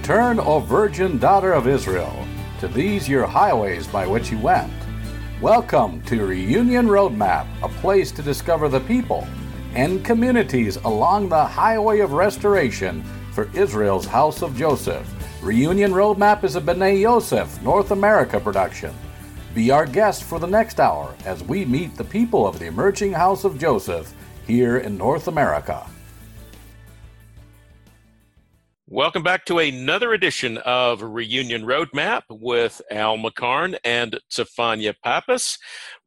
Return, O Virgin Daughter of Israel, to these your highways by which you went. Welcome to Reunion Roadmap, a place to discover the people and communities along the highway of restoration for Israel's House of Joseph. Reunion Roadmap is a B'ney Yosef North America production. Be our guest for the next hour as we meet the people of the emerging House of Joseph here in North America. Welcome back to another edition of Reunion Roadmap with Al McCarn and Stefania Pappas.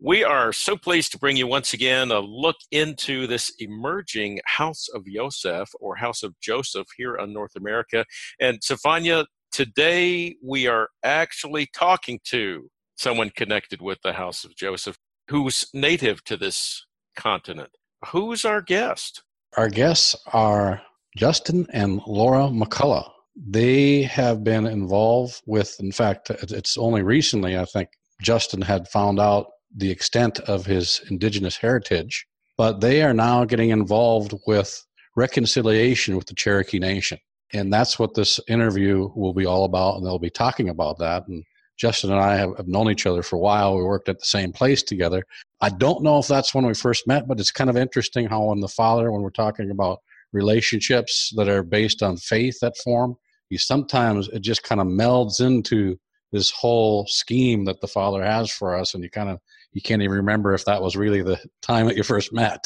We are so pleased to bring you once again a look into this emerging House of Joseph or House of Joseph here on North America. And Stefania, today we are actually talking to someone connected with the House of Joseph who's native to this continent. Who's our guest? Our guests are Justin and Laura McCullough. They have been involved with, in fact, it's only recently, I think, Justin had found out the extent of his indigenous heritage, but they are now getting involved with reconciliation with the Cherokee Nation. And that's what this interview will be all about, and they'll be talking about that. And Justin and I have, known each other for a while. We worked at the same place together. I don't know if that's when we first met, but it's kind of interesting how when the father, when we're talking about relationships that are based on faith that form, you sometimes it just kind of melds into this whole scheme that the Father has for us, and you kind of you can't even remember if that was really the time that you first met.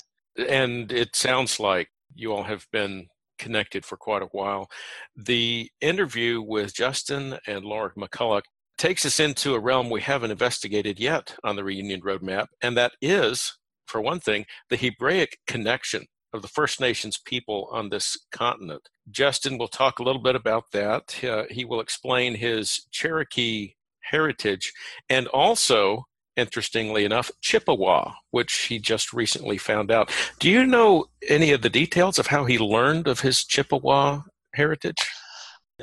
And it sounds like you all have been connected for quite a while. The interview with Justin and Laura McCullough takes us into a realm we haven't investigated yet on the Reunion Roadmap, and that is, for one thing, the Hebraic connection of the First Nations people on this continent. Justin will talk a little bit about that. Uh, he will explain his Cherokee heritage and also, interestingly enough, Chippewa, which he just recently found out. Do you know any of the details of how he learned of his Chippewa heritage?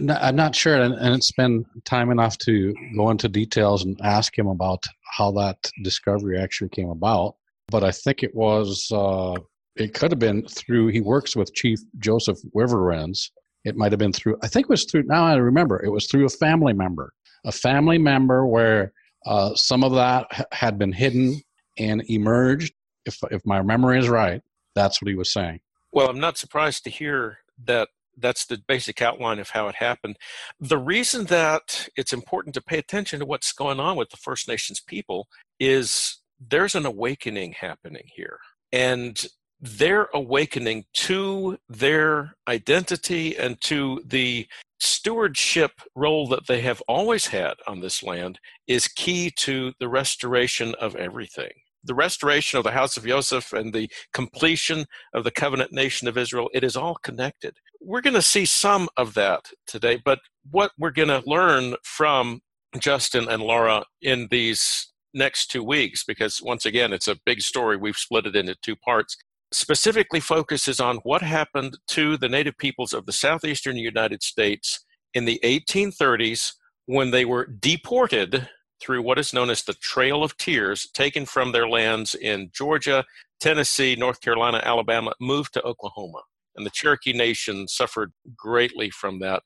No, I'm not sure, and, and it's been time enough to go into details and ask him about how that discovery actually came about. But I think it was uh, it could have been through he works with chief joseph Riverwinds. it might have been through i think it was through now i remember it was through a family member a family member where uh, some of that had been hidden and emerged if, if my memory is right that's what he was saying well i'm not surprised to hear that that's the basic outline of how it happened. The reason that it's important to pay attention to what's going on with the First Nations people is there's an awakening happening here. And their awakening to their identity and to the stewardship role that they have always had on this land is key to the restoration of everything. The restoration of the house of Joseph and the completion of the covenant nation of Israel, it is all connected. We're going to see some of that today, but what we're going to learn from Justin and Laura in these next two weeks, because once again, it's a big story. We've split it into two parts specifically focuses on what happened to the native peoples of the southeastern United States in the 1830s when they were deported through what is known as the Trail of Tears, taken from their lands in Georgia, Tennessee, North Carolina, Alabama, moved to Oklahoma. And the Cherokee Nation suffered greatly from that.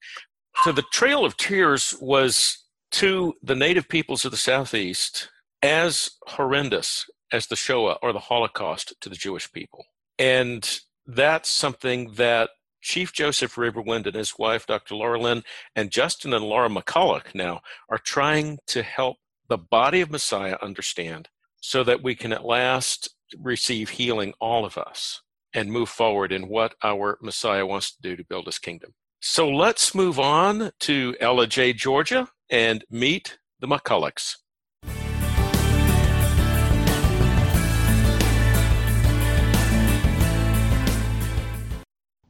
So the Trail of Tears was to the native peoples of the Southeast as horrendous as the Shoah or the Holocaust to the Jewish people. And that's something that Chief Joseph Riverwind and his wife, Dr. Laralyn, and Justin and Laura McCullough now are trying to help the body of Messiah understand so that we can at last receive healing, all of us, and move forward in what our Messiah wants to do to build his kingdom. So let's move on to Ellijay, Georgia, and meet the McCulloughs.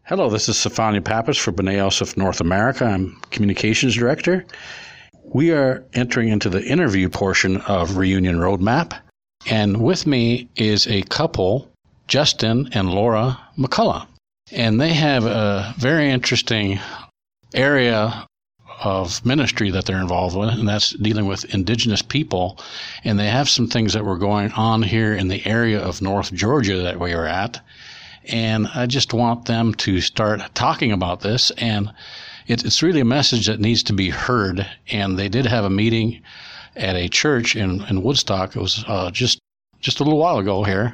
Hello, this is Stefania Pappas for B'ney Yosef North America. I'm Communications Director. We are entering into the interview portion of Reunion Roadmap, and with me is a couple, Justin and Laura McCullough. And they have a very interesting area of ministry that they're involved with, and that's dealing with indigenous people. And they have some things that were going on here in the area of North Georgia that we are at and I just want them to start talking about this. And it, it's really a message that needs to be heard. And they did have a meeting at a church in, in Woodstock. It was uh, just just a little while ago here,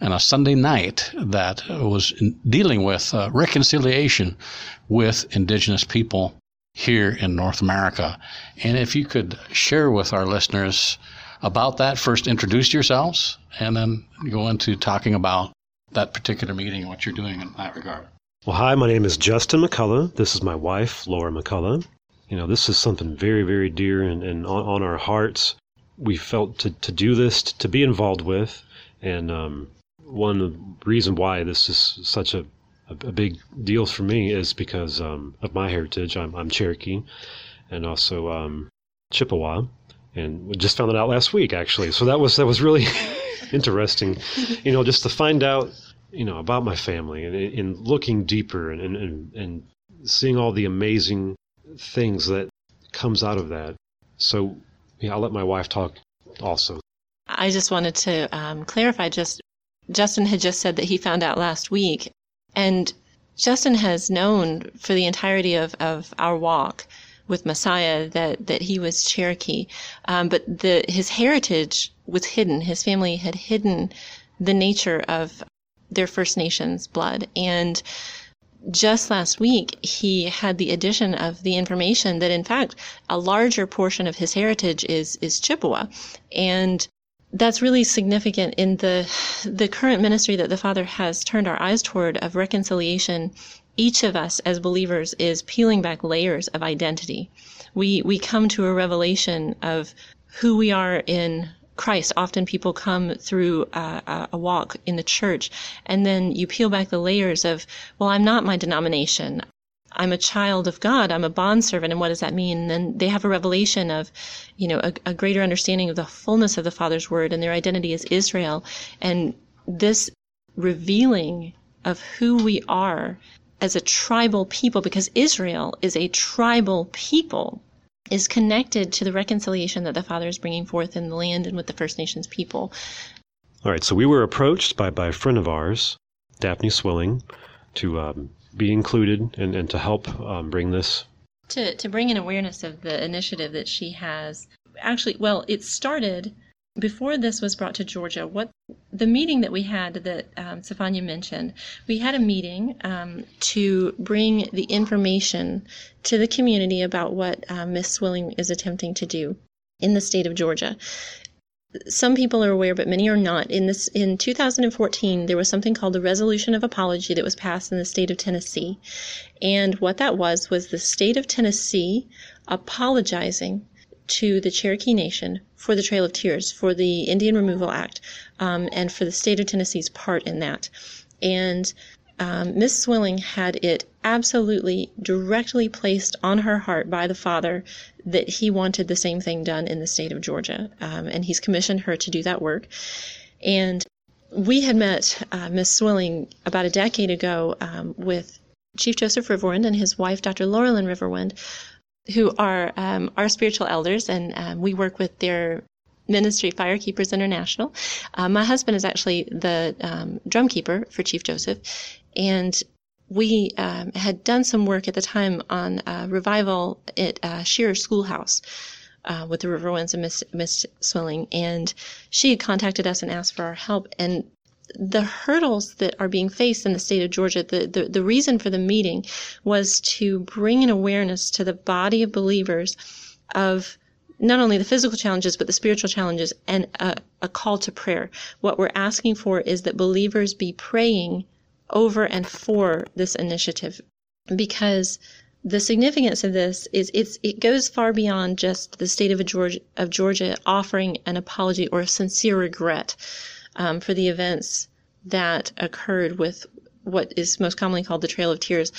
and a Sunday night that was dealing with uh, reconciliation with Indigenous people here in North America. And if you could share with our listeners about that, first introduce yourselves, and then go into talking about that particular meeting, and what you're doing in that regard. Well, hi, my name is Justin McCullough. This is my wife, Laura McCullough. You know, this is something very, very dear and, and on, on our hearts. We felt to, to do this, to be involved with. And um, one reason why this is such a, a, big deal for me is because um, of my heritage. I'm, I'm Cherokee and also um, Chippewa. And we just found it out last week, actually. So that was that was really interesting, you know, just to find out you know about my family and in looking deeper and, and and seeing all the amazing things that comes out of that. So yeah i'll let my wife talk also. I just wanted to um, clarify just justin had just said that he found out last week and justin has known for the entirety of, of our walk with messiah that, that he was cherokee um, but the, his heritage was hidden his family had hidden the nature of their First Nations blood. And just last week, he had the addition of the information that, in fact, a larger portion of his heritage is is Chippewa, and that's really significant in the the current ministry that the Father has turned our eyes toward of reconciliation. Each of us as believers is peeling back layers of identity. We we come to a revelation of who we are in Christ. Often people come through a, a, walk in the church, and then you peel back the layers of, well, I'm not my denomination. I'm a child of God. I'm a bondservant. And what does that mean? And then they have a revelation of, you know, a, a greater understanding of the fullness of the Father's word and their identity as Israel. And this revealing of who we are as a tribal people, because Israel is a tribal people is connected to the reconciliation that the Father is bringing forth in the land and with the First Nations people. All right, so we were approached by, by a friend of ours, Daphne Swilling, to um, be included and, and to help um, bring this. To, to bring an awareness of the initiative that she has. Actually, well, it started before this was brought to Georgia, what the meeting that we had that um, Stefania mentioned, we had a meeting um, to bring the information to the community about what uh, Miss Swilling is attempting to do in the state of Georgia. Some people are aware, but many are not. In this, in 2014, there was something called the Resolution of Apology that was passed in the state of Tennessee, and what that was was the state of Tennessee apologizing to the Cherokee Nation for the Trail of Tears, for the Indian Removal Act, um, and for the state of Tennessee's part in that. And um, Miss Swilling had it absolutely directly placed on her heart by the Father that he wanted the same thing done in the state of Georgia. Um, and he's commissioned her to do that work. And we had met uh, Miss Swilling about a decade ago um, with Chief Joseph Riverwind and his wife, Dr. Laralyn Riverwind, who are um, our spiritual elders, and um, we work with their ministry, Firekeepers International. Uh, my husband is actually the um, drum keeper for Chief Joseph, and we um, had done some work at the time on revival at uh, Shearer Schoolhouse. Uh, with the Riverwinds and Miss, Miss Swilling, and she contacted us and asked for our help. And the hurdles that are being faced in the state of Georgia, the, the, the reason for the meeting was to bring an awareness to the body of believers of not only the physical challenges, but the spiritual challenges and a, a call to prayer. What we're asking for is that believers be praying over and for this initiative because the significance of this is it's it goes far beyond just the state of Georgia, of Georgia offering an apology or a sincere regret um, for the events that occurred with what is most commonly called the Trail of Tears.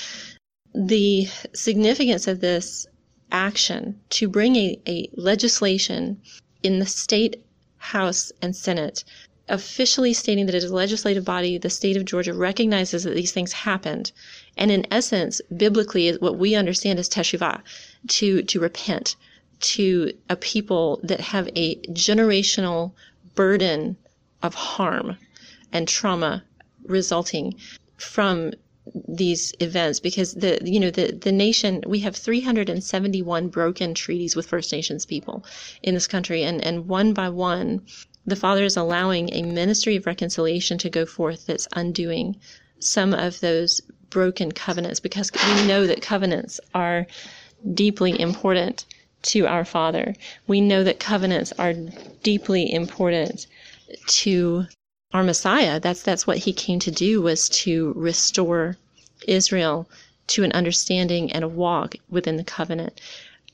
The significance of this action to bring a, a legislation in the state House and Senate officially stating that it is a legislative body, the state of Georgia recognizes that these things happened. And in essence, biblically, what we understand is teshuvah, to, to repent to a people that have a generational burden of harm and trauma resulting from these events because the you know the the nation we have 371 broken treaties with First Nations people in this country and and one by one the father is allowing a ministry of reconciliation to go forth that's undoing some of those broken covenants because we know that covenants are deeply important to our father. We know that covenants are deeply important to our Messiah. That's that's what he came to do was to restore Israel to an understanding and a walk within the covenant.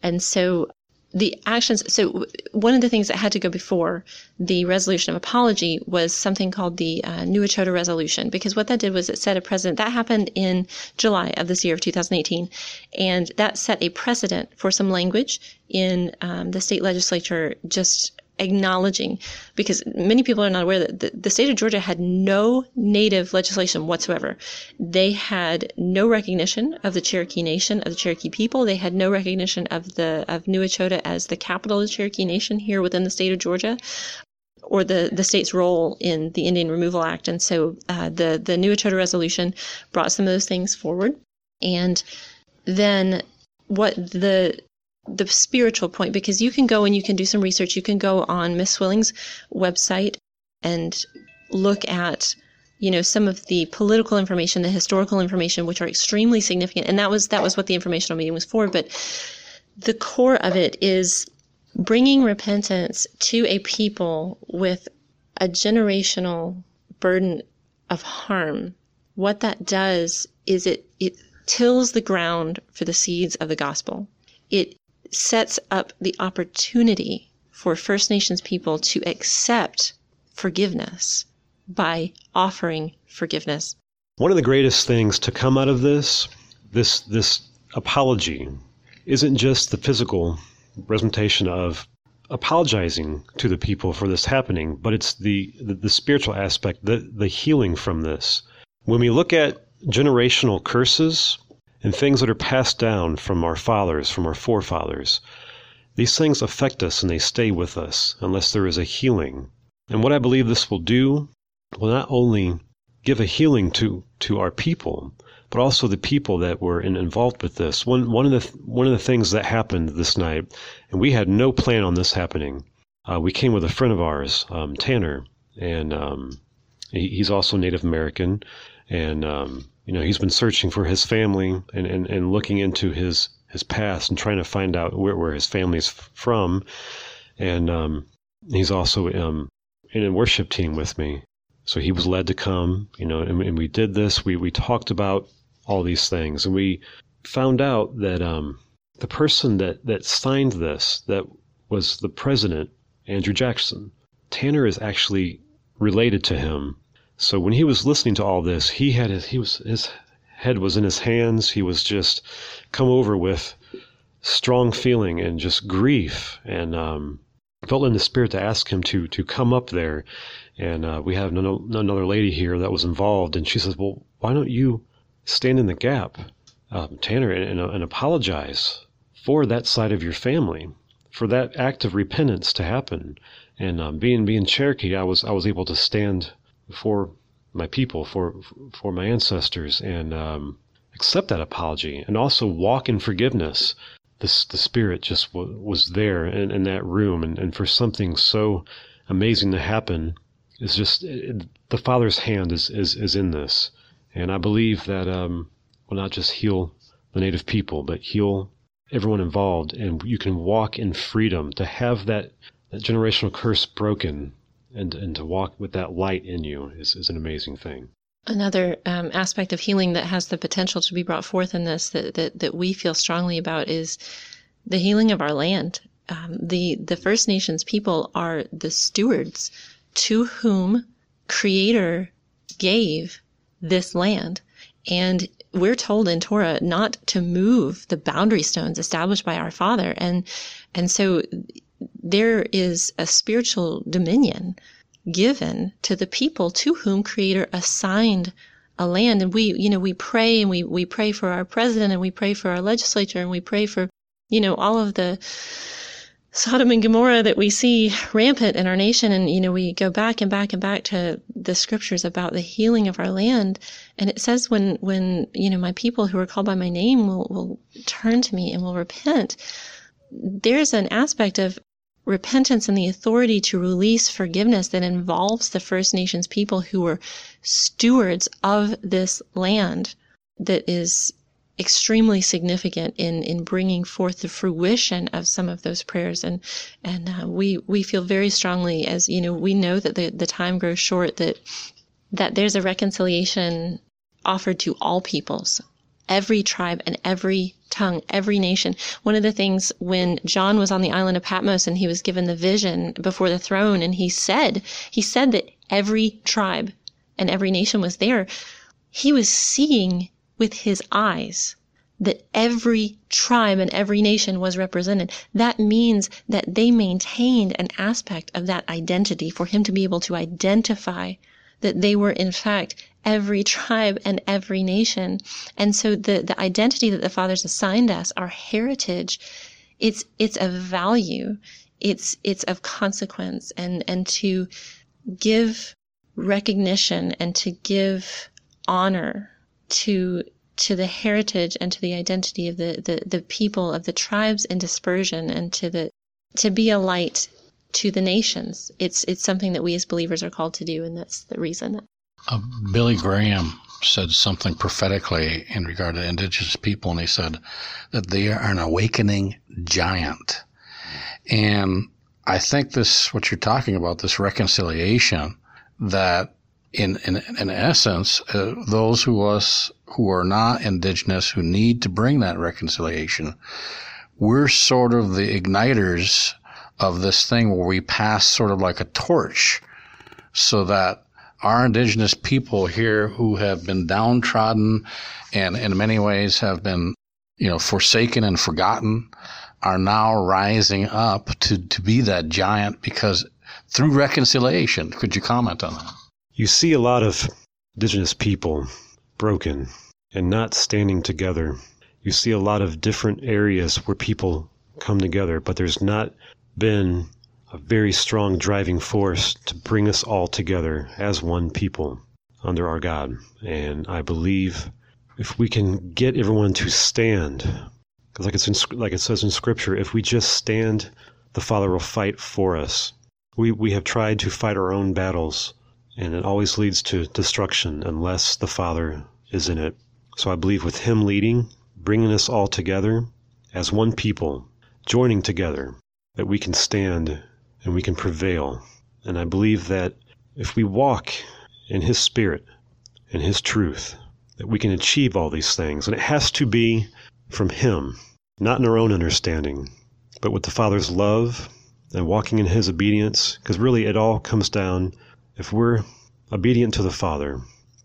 And so the actions so one of the things that had to go before the resolution of apology was something called the uh, New Echota resolution because what that did was it set a precedent that happened in July of this year of 2018 and that set a precedent for some language in um, the state legislature just acknowledging because many people are not aware that the, the, state of Georgia had no native legislation whatsoever. They had no recognition of the Cherokee Nation, of the Cherokee people. They had no recognition of the of New Echota as the capital of the Cherokee Nation here within the state of Georgia. Or the, the state's role in the Indian Removal Act. And so uh, the, the New Echota resolution brought some of those things forward. And then what the the spiritual point because you can go and you can do some research. You can go on Miss Swilling's website and look at you know some of the political information, the historical information, which are extremely significant. And that was that was what the informational meeting was for. But the core of it is bringing repentance to a people with a generational burden of harm. What that does is it it tills the ground for the seeds of the gospel. It sets up the opportunity for First Nations people to accept forgiveness by offering forgiveness. One of the greatest things to come out of this, this this apology, isn't just the physical representation of apologizing to the people for this happening, but it's the, the, the spiritual aspect, the, the healing from this. When we look at generational curses, and things that are passed down from our fathers, from our forefathers. These things affect us and they stay with us unless there is a healing. And what I believe this will do will not only give a healing to, to our people, but also the people that were in, involved with this. One, one, of the, one of the things that happened this night, and we had no plan on this happening, uh, we came with a friend of ours, um, Tanner, and um, he, he's also Native American, and um, you know, he's been searching for his family and, and, and looking into his, his past and trying to find out where, where his family's from. And um, he's also um, in a worship team with me. So he was led to come, you know, and, and we did this. We, we talked about all these things and we found out that um, the person that, that signed this, that was the president, Andrew Jackson, Tanner is actually related to him so when he was listening to all this, he had his, he was his head was in his hands. He was just come over with strong feeling and just grief, and um, felt in the spirit to ask him to to come up there. And uh, we have another lady here that was involved, and she says, "Well, why don't you stand in the gap, um, Tanner, and, and, and apologize for that side of your family, for that act of repentance to happen?" And um, being being Cherokee, I was I was able to stand for my people, for for my ancestors, and um, accept that apology, and also walk in forgiveness. This the spirit just w- was there in, in that room, and, and for something so amazing to happen, is just it, the Father's hand is, is is in this, and I believe that um, will not just heal the Native people, but heal everyone involved, and you can walk in freedom to have that that generational curse broken and and to walk with that light in you is, is an amazing thing. Another um, aspect of healing that has the potential to be brought forth in this that, that, that we feel strongly about is the healing of our land. Um, the the First Nations people are the stewards to whom Creator gave this land, and we're told in Torah not to move the boundary stones established by our Father, and and so there is a spiritual dominion given to the people to whom creator assigned a land and we you know we pray and we we pray for our president and we pray for our legislature and we pray for you know all of the Sodom and Gomorrah that we see rampant in our nation. And, you know, we go back and back and back to the scriptures about the healing of our land. And it says when, when, you know, my people who are called by my name will, will turn to me and will repent. There's an aspect of repentance and the authority to release forgiveness that involves the First Nations people who were stewards of this land that is extremely significant in in bringing forth the fruition of some of those prayers. And and uh, we we feel very strongly as you know we know that the the time grows short that that there's a reconciliation offered to all peoples every tribe and every tongue every nation one of the things when John was on the island of Patmos and he was given the vision before the throne and he said he said that every tribe and every nation was there he was seeing with his eyes that every tribe and every nation was represented. That means that they maintained an aspect of that identity for him to be able to identify that they were in fact every tribe and every nation. And so the, the identity that the fathers assigned us, our heritage, it's, it's of value. It's, it's of consequence and, and to give recognition and to give honor to to the heritage and to the identity of the, the, the people of the tribes in dispersion and to the to be a light to the nations. It's it's something that we as believers are called to do, and that's the reason. Uh, Billy Graham said something prophetically in regard to indigenous people, and he said that they are an awakening giant. And I think this, what you're talking about, this reconciliation, that in in, in essence, uh, those who us who are not indigenous who need to bring that reconciliation, we're sort of the igniters of this thing where we pass sort of like a torch, so that our indigenous people here who have been downtrodden and in many ways have been you know forsaken and forgotten are now rising up to, to be that giant because through reconciliation. Could you comment on that? You see a lot of indigenous people broken and not standing together. You see a lot of different areas where people come together, but there's not been a very strong driving force to bring us all together as one people under our God. And I believe if we can get everyone to stand, because like it's in, like it says in Scripture, if we just stand, the Father will fight for us. We we have tried to fight our own battles and it always leads to destruction unless the Father is in it. So I believe with Him leading, bringing us all together as one people, joining together, that we can stand and we can prevail. And I believe that if we walk in His Spirit and His truth, that we can achieve all these things. And it has to be from Him, not in our own understanding, but with the Father's love and walking in His obedience, because really it all comes down if we're obedient to the Father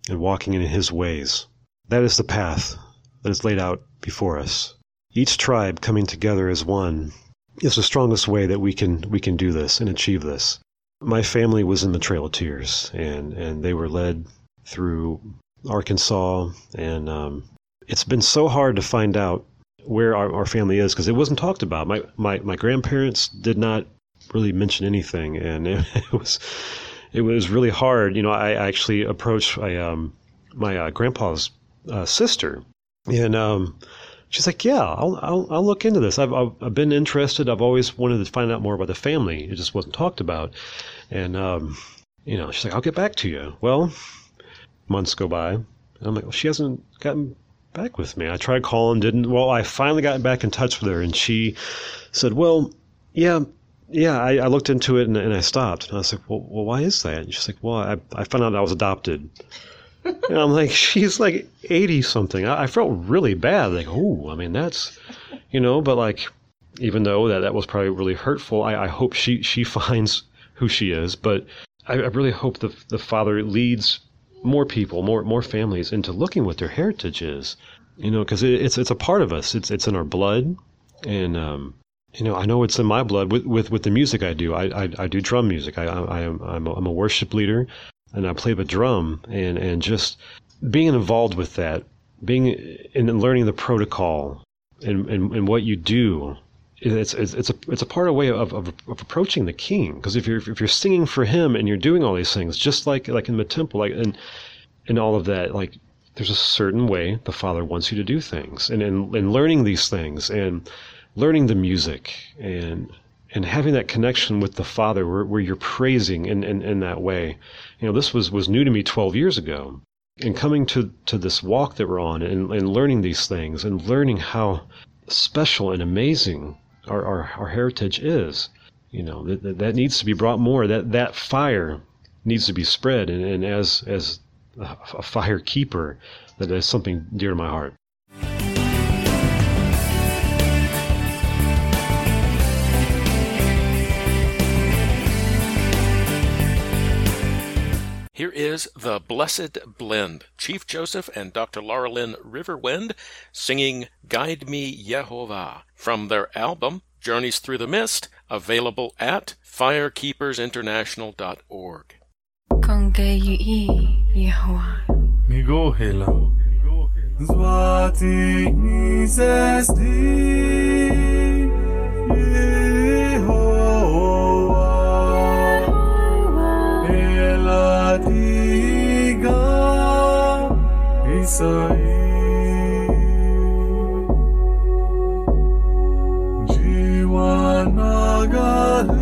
and walking in His ways, that is the path that is laid out before us. Each tribe coming together as one is the strongest way that we can we can do this and achieve this. My family was in the Trail of Tears, and and they were led through Arkansas, and um, it's been so hard to find out where our, our family is because it wasn't talked about. My, my my grandparents did not really mention anything, and it, it was it was really hard. You know, I actually approached my, um, my uh, grandpa's uh, sister, and um, she's like, "Yeah, I'll, I'll, I'll look into this. I've, I've, I've been interested. I've always wanted to find out more about the family. It just wasn't talked about." And um, you know, she's like, "I'll get back to you." Well, months go by, and I'm like, "Well, she hasn't gotten back with me." I tried calling, didn't. Well, I finally got back in touch with her, and she said, "Well, yeah." yeah, I, I, looked into it and, and, I stopped. And I was like, well, well, why is that? And she's like, well, I, I found out I was adopted. And I'm like, she's like 80 something. I, I felt really bad. Like, oh, I mean, that's, you know, but like, even though that, that was probably really hurtful, I, I hope she, she finds who she is. But I, I really hope the, the father leads more people, more, more families into looking what their heritage is, you know, because it, it's, it's a part of us. It's, it's in our blood. And, um, you know, I know it's in my blood with with, with the music I do. I, I, I do drum music. I, I am I'm a, I'm a worship leader, and I play the drum, and and just being involved with that, being and learning the protocol, and, and and what you do it's it's, it's a it's a part of way of, of, of approaching the king. Because if you're if you're singing for him and you're doing all these things just like like in the temple like and and all of that like there's a certain way the father wants you to do things and and, and learning these things and learning the music and and having that connection with the father where, where you're praising in, in, in that way you know this was was new to me 12 years ago and coming to to this walk that we're on and, and learning these things and learning how special and amazing our, our, our heritage is. You know, that, that needs to be brought more. That, that fire needs to be spread. And, and as, as a fire keeper, that is something dear to my heart. Here is The Blessed Blend, Chief Joseph and Dr. Laralyn Riverwind singing Guide Me Yehovah from their album Journeys Through the Mist, available at firekeepersinternational.org. fadiga Isaí Jiwanagali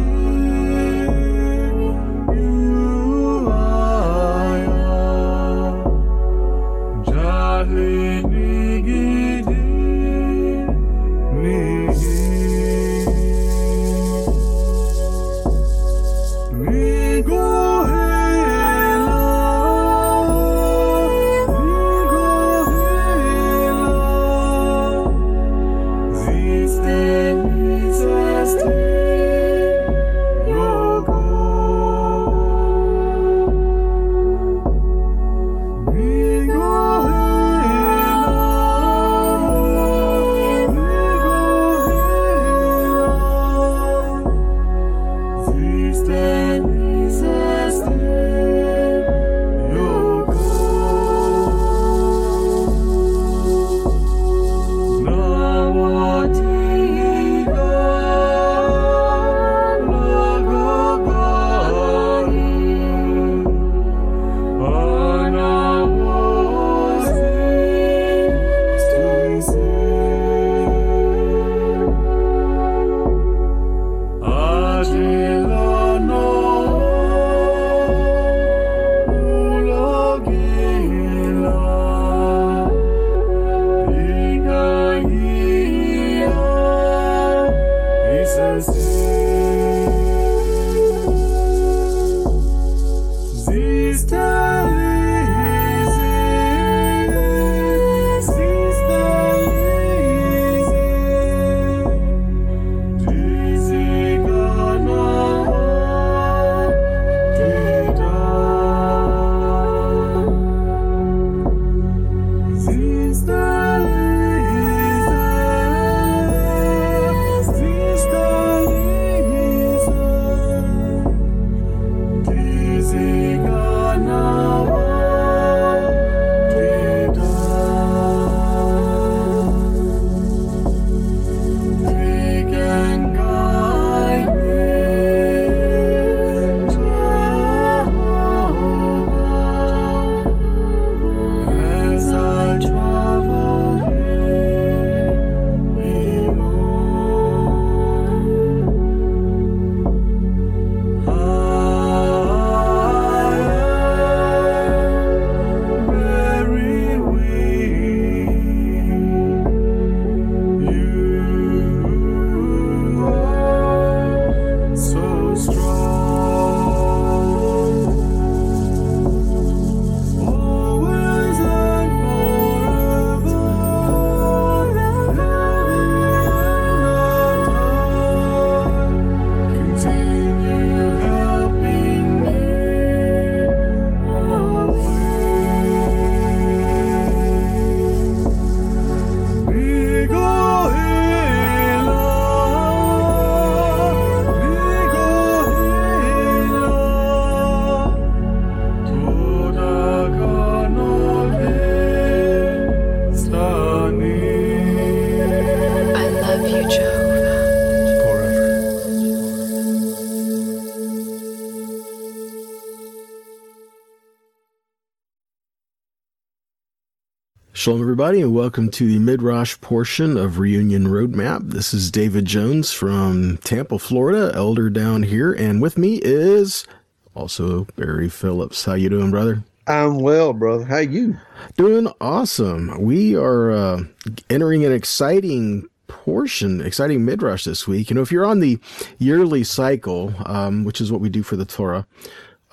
Shalom, everybody, and welcome to the Midrash portion of Reunion Roadmap. This is David Jones from Tampa, Florida, elder down here, and with me is also Barry Phillips. How you doing, brother? I'm well, brother. How you? Doing awesome. We are uh, entering an exciting portion, exciting midrash this week. You know, if you're on the yearly cycle, um, which is what we do for the Torah,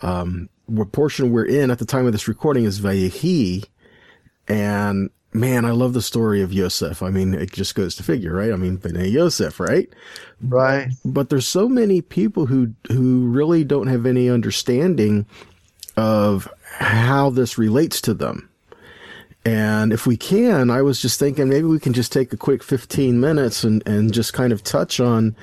um, what portion we're in at the time of this recording is Vayechi, and man, I love the story of Yosef. I mean, it just goes to figure, right? I mean, Bnei Yosef, right? Right. But there's so many people who who really don't have any understanding of how this relates to them. And if we can, I was just thinking maybe we can just take a quick 15 minutes and, and just kind of touch on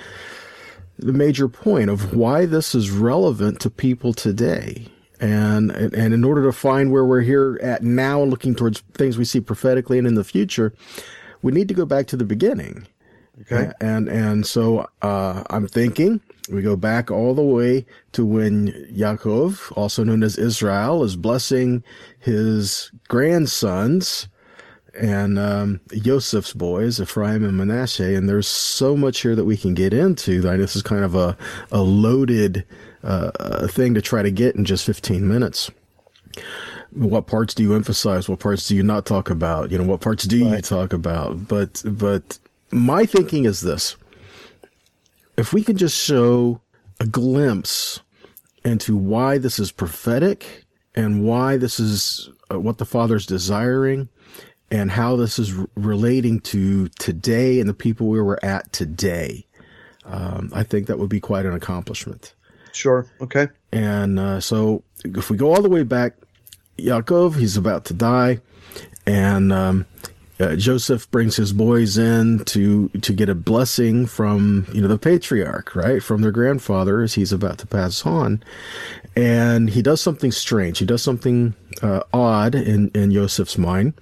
the major point of why this is relevant to people today and and in order to find where we're here at now and looking towards things we see prophetically and in the future we need to go back to the beginning okay and and so uh, i'm thinking we go back all the way to when Yaakov, also known as Israel, is blessing his grandsons and um, Joseph's boys, Ephraim and Manasseh. And there's so much here that we can get into. This is kind of a, a loaded uh, a thing to try to get in just 15 minutes. What parts do you emphasize? What parts do you not talk about? You know, what parts do right. you talk about? But, but my thinking is this. If we can just show a glimpse into why this is prophetic and why this is uh, what the Father's desiring and how this is r- relating to today and the people where we're at today, um, I think that would be quite an accomplishment. Sure. Okay. And uh, so if we go all the way back, Yaakov, he's about to die, and um, uh, Joseph brings his boys in to to get a blessing from you know the patriarch, right, from their grandfather as he's about to pass on, and he does something strange. He does something uh, odd in in Joseph's mind,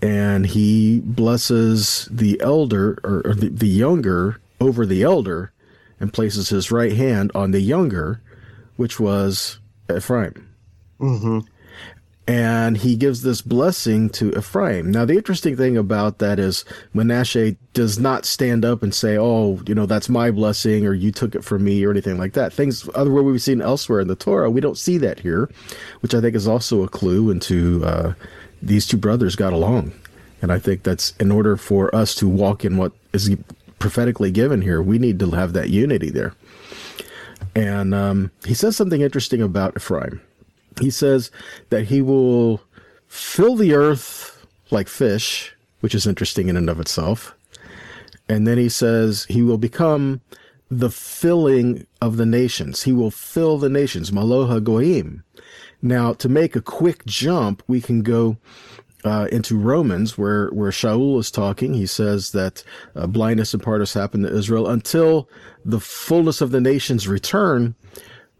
and he blesses the elder or, or the, the younger over the elder and places his right hand on the younger, which was Ephraim. Mm-hmm. And he gives this blessing to Ephraim. Now, the interesting thing about that is Manasseh does not stand up and say, Oh, you know, that's my blessing or you took it from me or anything like that. Things other where we've seen elsewhere in the Torah, we don't see that here, which I think is also a clue into uh, these two brothers got along. And I think that's in order for us to walk in what is prophetically given here. We need to have that unity there. And um, he says something interesting about Ephraim. He says that he will fill the earth like fish, which is interesting in and of itself. And then he says he will become the filling of the nations. He will fill the nations, Maloha Goim. Now, to make a quick jump, we can go uh, into Romans, where where Shaul is talking, he says that uh, blindness and part has happened to Israel until the fullness of the nations return.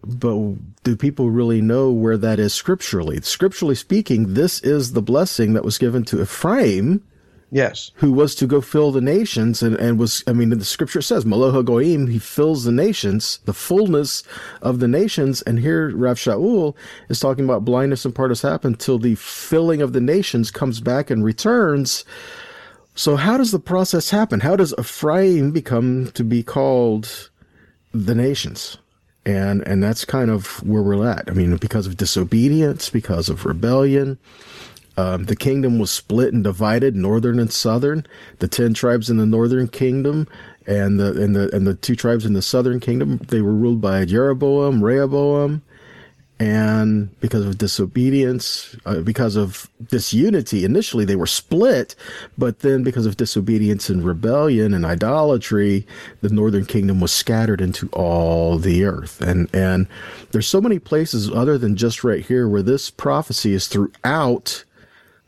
But do people really know where that is scripturally? Scripturally speaking, this is the blessing that was given to Ephraim Yes. Who was to go fill the nations and, and was, I mean, the scripture says, Maloha Goim, he fills the nations, the fullness of the nations. And here Rav Shaul is talking about blindness and part has happened till the filling of the nations comes back and returns. So how does the process happen? How does Ephraim become to be called the nations? And, and that's kind of where we're at. I mean, because of disobedience, because of rebellion, um, the kingdom was split and divided, northern and southern. The ten tribes in the northern kingdom and the and the and the two tribes in the southern kingdom they were ruled by Jeroboam, Rehoboam, and because of disobedience, uh, because of disunity, initially they were split, but then because of disobedience and rebellion and idolatry, the northern kingdom was scattered into all the earth. And and there's so many places other than just right here where this prophecy is throughout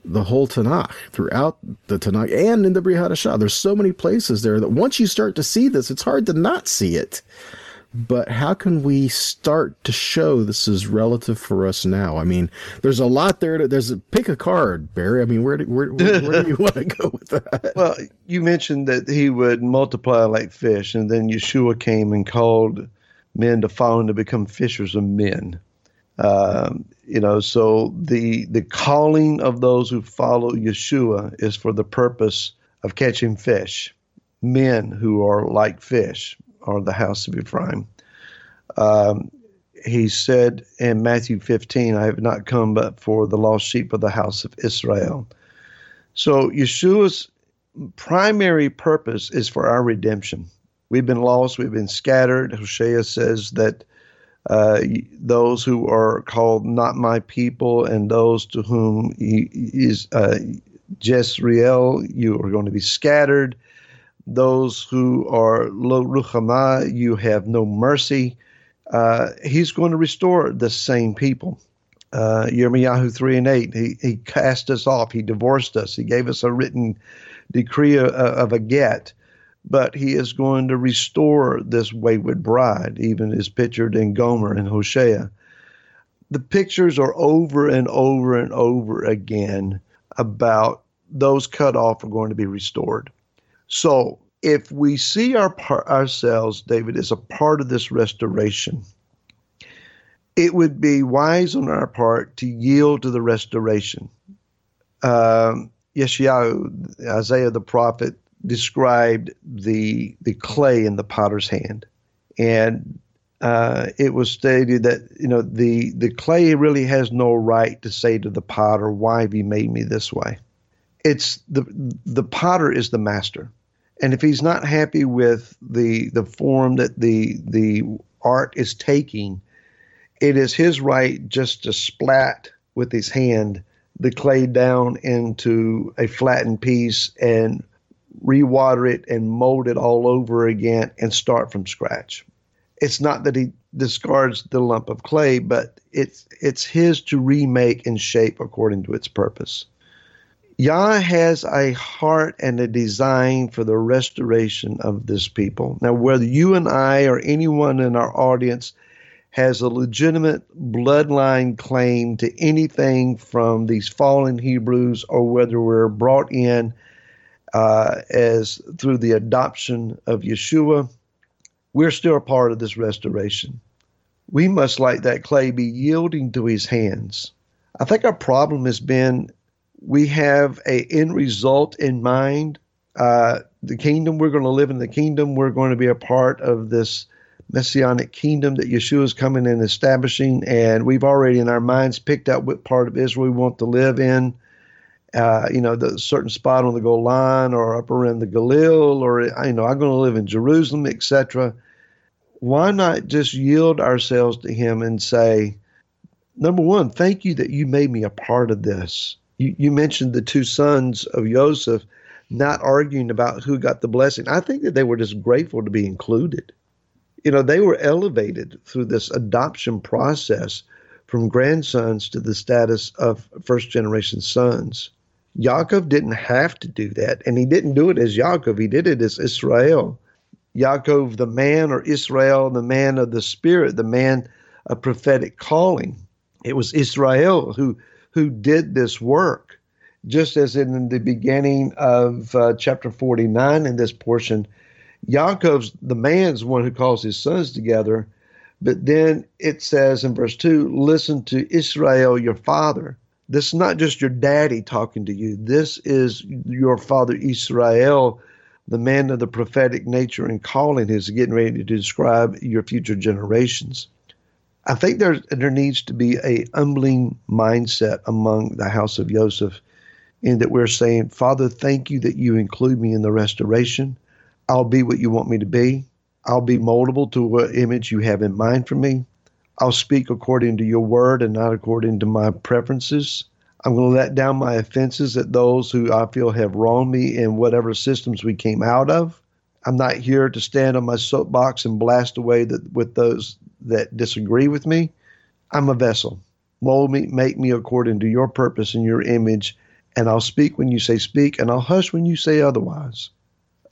the whole Tanakh, throughout the Tanakh, and in the Brit Hadashah. There's so many places there that once you start to see this, it's hard to not see it. But how can we start to show this is relative for us now? I mean, there's a lot there. To, there's a, pick a card, Barry. I mean, where do, where, where, where do you want to go with that? Well, you mentioned that he would multiply like fish, and then Yeshua came and called men to follow and to become fishers of men. Um, you know, so the the calling of those who follow Yeshua is for the purpose of catching fish. Men who are like fish are the house of Ephraim. Um, he said in Matthew 15, I have not come but for the lost sheep of the house of Israel. So Yeshua's primary purpose is for our redemption. We've been lost, we've been scattered. Hosea says that uh, those who are called not my people and those to whom he is uh, Jezreel, you are going to be scattered. Those who are lo ruchama, you have no mercy. Uh, he's going to restore the same people. Uh, Yirmiyahu 3 and 8, he, he cast us off. He divorced us. He gave us a written decree of, of a get. But he is going to restore this wayward bride, even as pictured in Gomer and Hosea. The pictures are over and over and over again about those cut off are going to be restored. So if we see our ourselves, David, as a part of this restoration, it would be wise on our part to yield to the restoration. Um, Isaiah the prophet, described the the clay in the potter's hand, and uh, it was stated that you know the the clay really has no right to say to the potter, "Why have you made me this way?" It's the the potter is the master and if he's not happy with the the form that the the art is taking, it is his right just to splat with his hand the clay down into a flattened piece and rewater it and mold it all over again and start from scratch. It's not that he discards the lump of clay, but it's it's his to remake and shape according to its purpose. Yah has a heart and a design for the restoration of this people. Now, whether you and I or anyone in our audience has a legitimate bloodline claim to anything from these fallen Hebrews, or whether we're brought in uh, as through the adoption of Yeshua, we're still a part of this restoration. We must, like that clay, be yielding to his hands. I think our problem has been we have a end result in mind. Uh, the kingdom we're going to live in the kingdom. We're going to be a part of this messianic kingdom that Yeshua is coming and establishing, and we've already in our minds picked out what part of Israel we want to live in. Uh, you know, the certain spot on the Golan or up around the Galil, or you know, I'm going to live in Jerusalem, etc. Why not just yield ourselves to Him and say, number one, thank you that you made me a part of this you, you mentioned the two sons of Joseph not arguing about who got the blessing. I think that they were just grateful to be included. You know, they were elevated through this adoption process from grandsons to the status of first generation sons. Yaakov didn't have to do that, and he didn't do it as Yaakov, he did it as Israel. Yaakov, the man, or Israel, the man of the spirit, the man of prophetic calling. It was Israel who who did this work. Just as in the beginning of uh, chapter 49 in this portion, Yaakov's the man's one who calls his sons together. But then it says in verse 2 listen to Israel, your father. This is not just your daddy talking to you. This is your father Israel, the man of the prophetic nature and calling, is getting ready to describe your future generations. I think there there needs to be a humbling mindset among the house of Joseph, in that we're saying, Father, thank you that you include me in the restoration. I'll be what you want me to be. I'll be moldable to what image you have in mind for me. I'll speak according to your word and not according to my preferences. I'm going to let down my offenses at those who I feel have wronged me in whatever systems we came out of. I'm not here to stand on my soapbox and blast away the, with those that disagree with me. I'm a vessel. Mold me, make me according to your purpose and your image, and I'll speak when you say speak, and I'll hush when you say otherwise.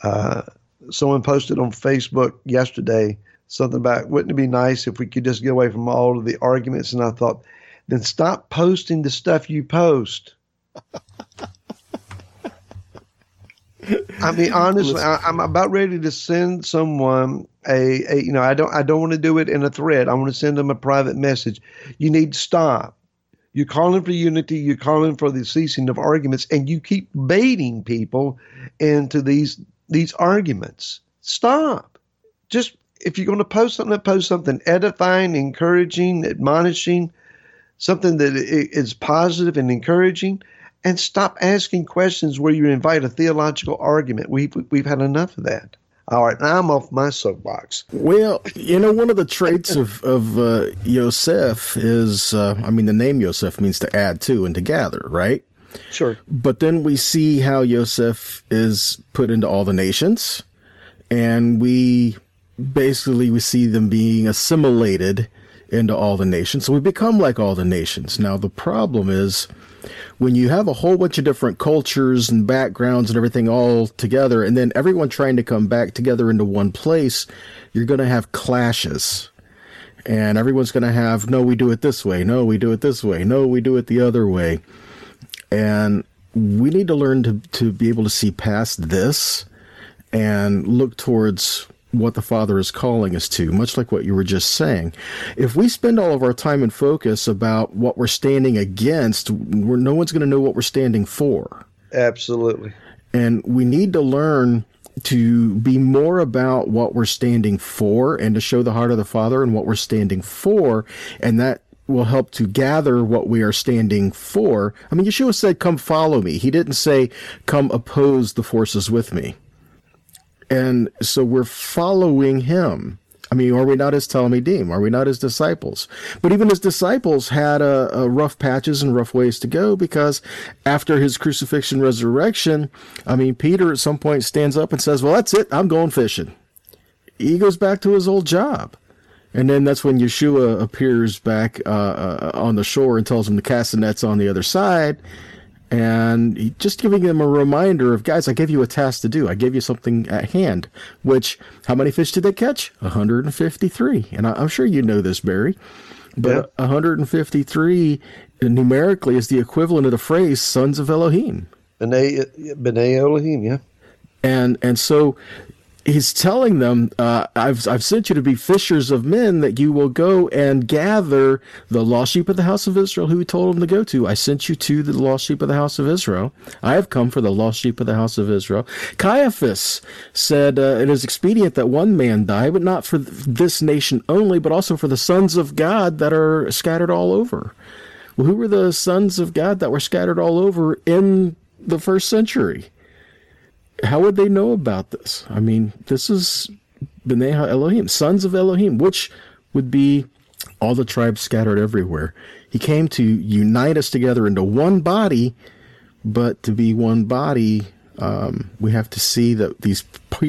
Uh, someone posted on Facebook yesterday something about wouldn't it be nice if we could just get away from all of the arguments? And I thought, then stop posting the stuff you post. I mean, honestly, I, am about ready to send someone a, a, you know, I don't, I don't want to do it in a thread. I want to send them a private message. You need to stop. You're calling for unity. You're calling for the ceasing of arguments, and you keep baiting people into these these arguments. Stop. Just if you're going to post something, post something edifying, encouraging, admonishing, something that is positive and encouraging and stop asking questions where you invite a theological argument. We've, we've had enough of that. All right, now I'm off my soapbox. Well, you know, one of the traits of of uh, Yosef is, uh, I mean, the name Yosef means to add to and to gather, right? Sure. But then we see how Yosef is put into all the nations, and we basically we see them being assimilated into all the nations. So we become like all the nations. Now the problem is when you have a whole bunch of different cultures and backgrounds and everything all together, and then everyone trying to come back together into one place, you're going to have clashes. And everyone's going to have, no, we do it this way. No, we do it this way. No, we do it the other way. And we need to learn to, to be able to see past this and look towards what the Father is calling us to, much like what you were just saying. If we spend all of our time and focus about what we're standing against, we're, no one's going to know what we're standing for. Absolutely. And we need to learn to be more about what we're standing for and to show the heart of the Father and what we're standing for. And that will help to gather what we are standing for. I mean, Yeshua said, Come follow me. He didn't say, Come oppose the forces with me. And so we're following him. I mean, are we not his Talmidim? Are we not his disciples? But even his disciples had a, a, rough patches and rough ways to go because after his crucifixion resurrection, I mean, Peter at some point stands up and says, Well, that's it. I'm going fishing. He goes back to his old job. And then that's when Yeshua appears back uh, uh, on the shore and tells him to cast the nets on the other side and just giving them a reminder of guys i gave you a task to do i gave you something at hand which how many fish did they catch 153 and I, am sure you know this barry but yeah. 153 numerically is the equivalent of the phrase sons of elohim B'nai, B'nai Elohim, yeah. And and so he's telling them, uh, I've, I've sent you to be fishers of men that you will go and gather the lost sheep of the house of Israel who he told them to go to. I sent you to the lost sheep of the house of Israel. I have come for the lost sheep of the house of Israel. Caiaphas said, uh, it is expedient that one man die, but not for this nation only, but also for the sons of God that are scattered all over. Well, who were the sons of God that were scattered all over in the first century? How would they know about this? I mean, this is B'nai Elohim, sons of Elohim, which would be all the tribes scattered everywhere. He came to unite us together into one body, but to be one body, um, we have to see that these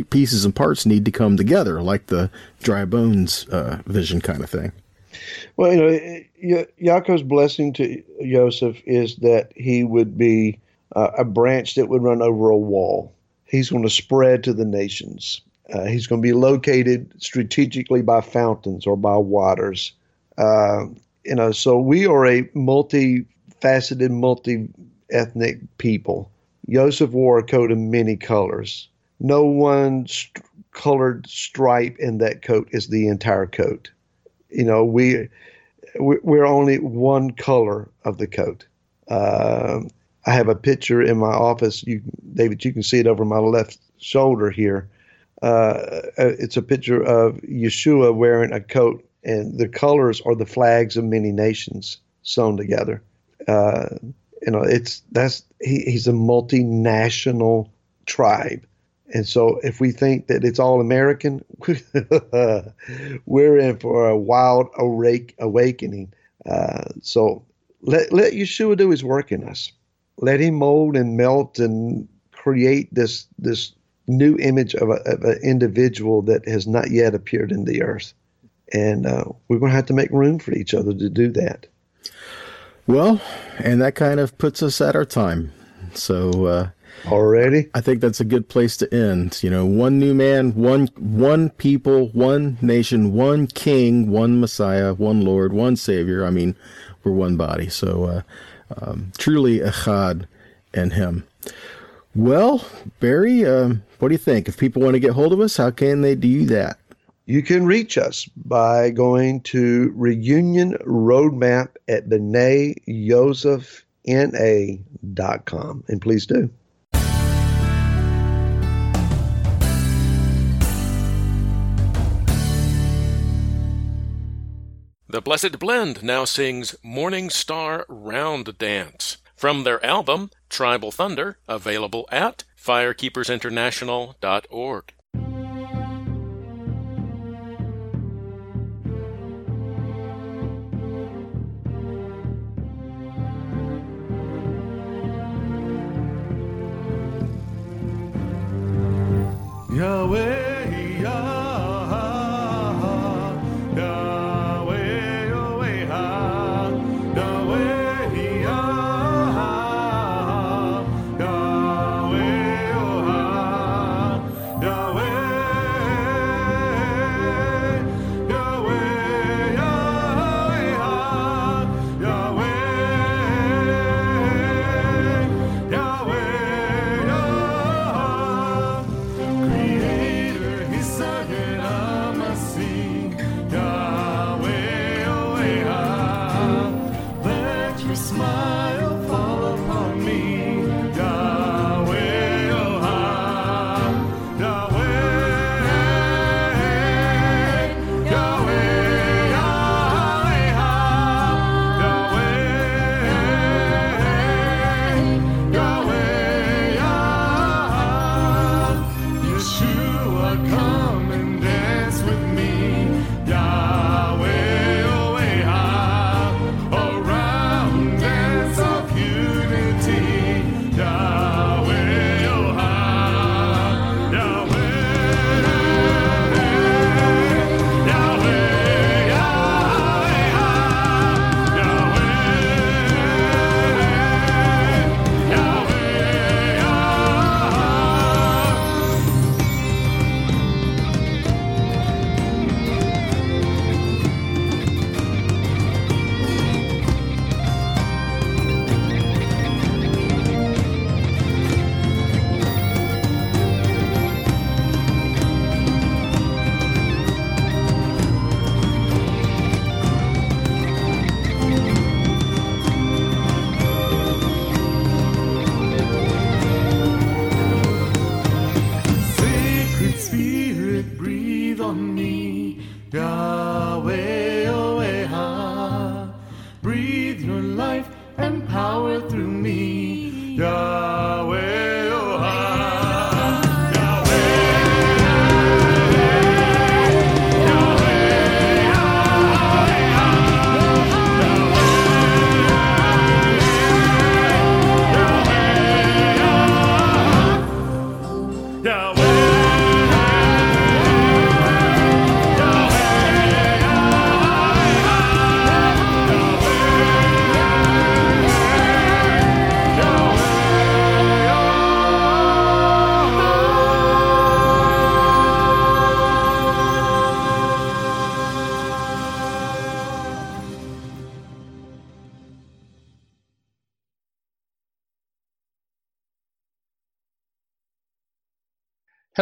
pieces and parts need to come together, like the dry bones uh, vision kind of thing. Well, you know, Yaakov's blessing to Joseph is that he would be uh, a branch that would run over a wall he's going to spread to the nations. Uh, he's going to be located strategically by fountains or by waters. Uh, you know, so we are a multifaceted, multi-ethnic people. Joseph wore a coat of many colors. No one st- colored stripe in that coat is the entire coat. You know, we we're only one color of the coat. Uh, I have a picture in my office. You, David, you can see it over my left shoulder here. Uh, uh, it's a picture of Yeshua wearing a coat, and the colors are the flags of many nations sewn together. Uh, you know, it's that's he, he's a multinational tribe, and so if we think that it's all American, we're in for a wild awake, awakening. Uh, so let let Yeshua do his work in us let him mold and melt and create this this new image of, a, of an individual that has not yet appeared in the earth. And uh, we're going to have to make room for each other to do that. Well, and that kind of puts us at our time. So, uh, already, I think that's a good place to end. You know, one new man, one one people, one nation, one king, one Messiah, one Lord, one Savior. I mean, we're one body. So, uh, um, truly echad in him. Well, Barry, um, what do you think? If people want to get hold of us, how can they do that? You can reach us by going to Reunion Roadmap at BneyYosefNA.com. And please do. The Blessed Blend now sings Morning Star Round Dance from their album Tribal Thunder, available at firekeepersinternational.org. Yahweh.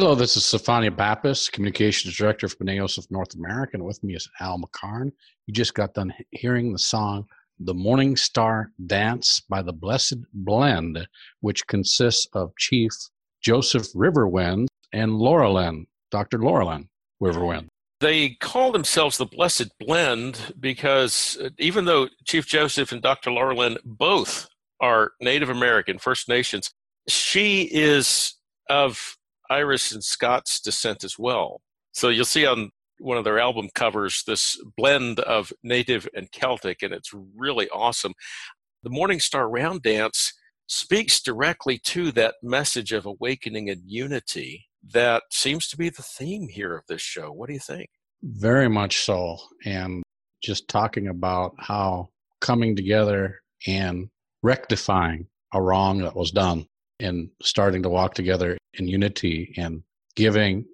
Hello, this is Stefania Pappas, Communications Director for B'ney Yosef North America, and with me is Al McCarn. You just got done hearing the song The Morning Star Dance by the Blessed Blend, which consists of Chief Joseph Riverwind and Laralyn, Dr. Laralyn Riverwind. They call themselves the Blessed Blend because uh, even though Chief Joseph and Dr. Laralyn both are Native American, First Nations, she is of Irish and Scots descent as well. So you'll see on one of their album covers this blend of native and Celtic, and it's really awesome. The Morning Star Round Dance speaks directly to that message of awakening and unity that seems to be the theme here of this show. What do you think? Very much so. And just talking about how coming together and rectifying a wrong that was done and starting to walk together in unity and giving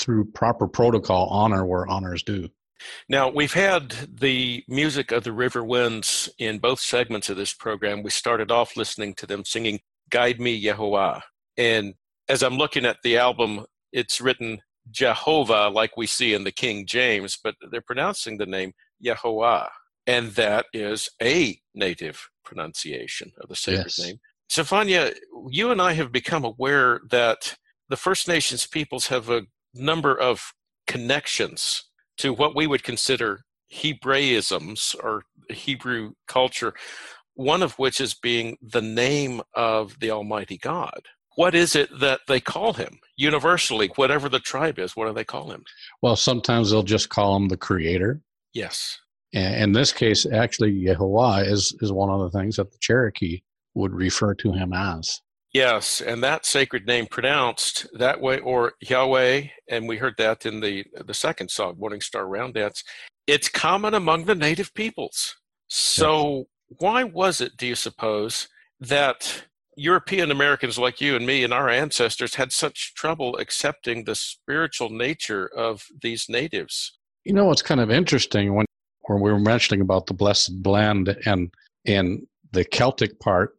through proper protocol honor where honor is due. Now, we've had the music of the Riverwinds in both segments of this program. We started off listening to them singing Guide Me, Yehovah. And as I'm looking at the album, it's written Jehovah, like we see in the King James, but they're pronouncing the name Yehovah. And that is a native pronunciation of the sacred Yes. name. Stefania, you and I have become aware that the First Nations peoples have a number of connections to what we would consider Hebraisms or Hebrew culture, one of which is being the name of the Almighty God. What is it that they call him? Universally, whatever the tribe is, what do they call him? Well, sometimes they'll just call him the creator. Yes. And in this case, actually, Yehovah is, is one of the things that the Cherokee would refer to him as. Yes, and that sacred name pronounced that way, or Yahweh, and we heard that in the the second song, Morning Star Round Dance. It's common among the native peoples. So why was it, do you suppose, that European Americans like you and me and our ancestors had such trouble accepting the spiritual nature of these natives? You know what's kind of interesting when when we were mentioning about the blessed blend and and the Celtic part,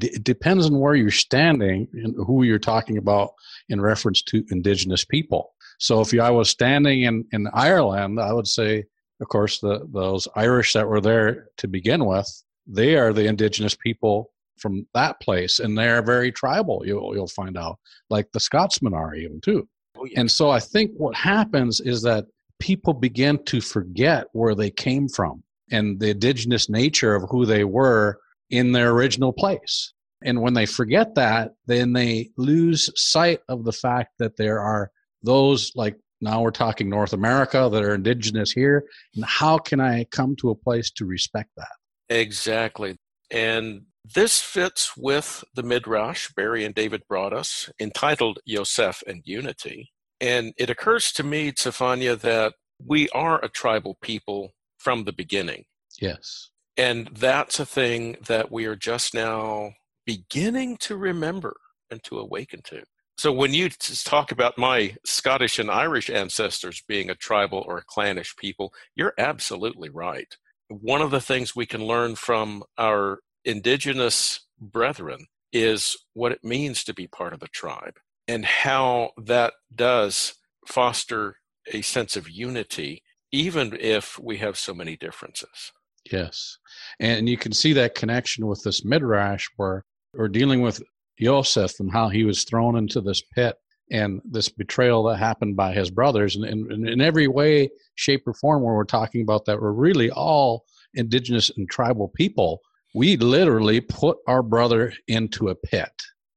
it depends on where you're standing and who you're talking about in reference to indigenous people. So if I was standing in, in Ireland, I would say, of course, the those Irish that were there to begin with, they are the indigenous people from that place, and they're very tribal. You'll you'll find out, like the Scotsmen are even too. Oh. And so I think what happens is that people begin to forget where they came from and the indigenous nature of who they were in their original place. And when they forget that, then they lose sight of the fact that there are those like now we're talking North America that are indigenous here. And how can I come to a place to respect that? Exactly. And this fits with the Midrash Barry and David brought us, entitled Yosef and Unity. And it occurs to me, Stefania, that we are a tribal people from the beginning. Yes. And that's a thing that we are just now beginning to remember and to awaken to. So when you talk about my Scottish and Irish ancestors being a tribal or a clannish people, you're absolutely right. One of the things we can learn from our indigenous brethren is what it means to be part of a tribe and how that does foster a sense of unity, even if we have so many differences. Yes. And you can see that connection with this midrash where we're dealing with Joseph and how he was thrown into this pit and this betrayal that happened by his brothers. And in, in every way, shape, or form, where we're talking about that, we're really all indigenous and tribal people. We literally put our brother into a pit.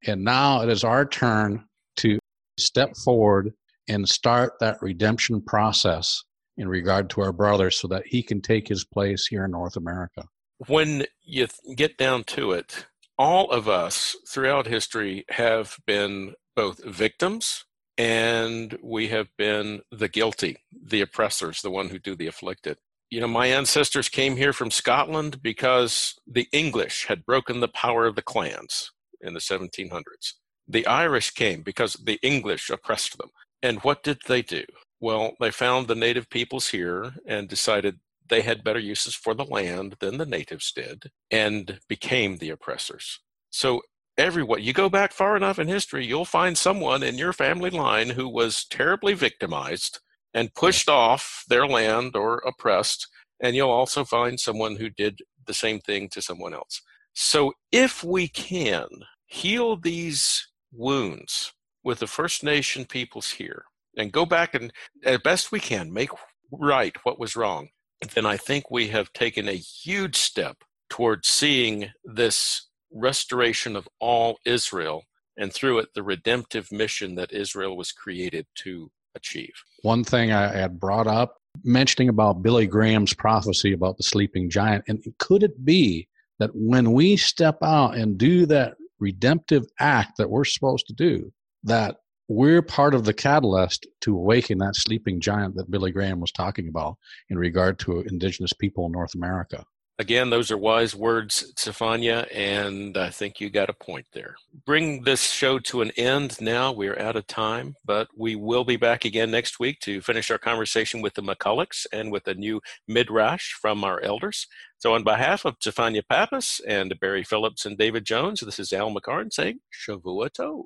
And now it is our turn to step forward and start that redemption process in regard to our brother so that he can take his place here in North America. When you th- get down to it, all of us throughout history have been both victims and we have been the guilty, the oppressors, the one who do the afflicted. You know, my ancestors came here from Scotland because the English had broken the power of the clans in the 1700s. The Irish came because the English oppressed them. And what did they do? Well, they found the native peoples here and decided they had better uses for the land than the natives did and became the oppressors. So, everyone, you go back far enough in history, you'll find someone in your family line who was terribly victimized and pushed off their land or oppressed. And you'll also find someone who did the same thing to someone else. So, if we can heal these wounds with the First Nation peoples here and go back and, as best we can, make right what was wrong, then I think we have taken a huge step towards seeing this restoration of all Israel and through it the redemptive mission that Israel was created to achieve. One thing I had brought up, mentioning about Billy Graham's prophecy about the sleeping giant, and could it be that when we step out and do that redemptive act that we're supposed to do, that we're part of the catalyst to awaken that sleeping giant that Billy Graham was talking about in regard to indigenous people in North America. Again, those are wise words, Stefania, and I think you got a point there. Bring this show to an end now. We're out of time, but we will be back again next week to finish our conversation with the McCulloughs and with a new midrash from our elders. So, on behalf of Stefania Pappas and Barry Phillips and David Jones, this is Al McCarn saying Shavua Tov.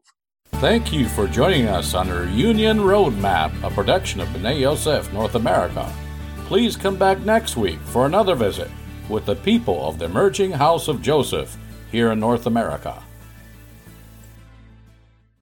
Thank you for joining us on the Reunion Roadmap, a production of B'ney Yosef North America. Please come back next week for another visit with the people of the emerging House of Joseph here in North America.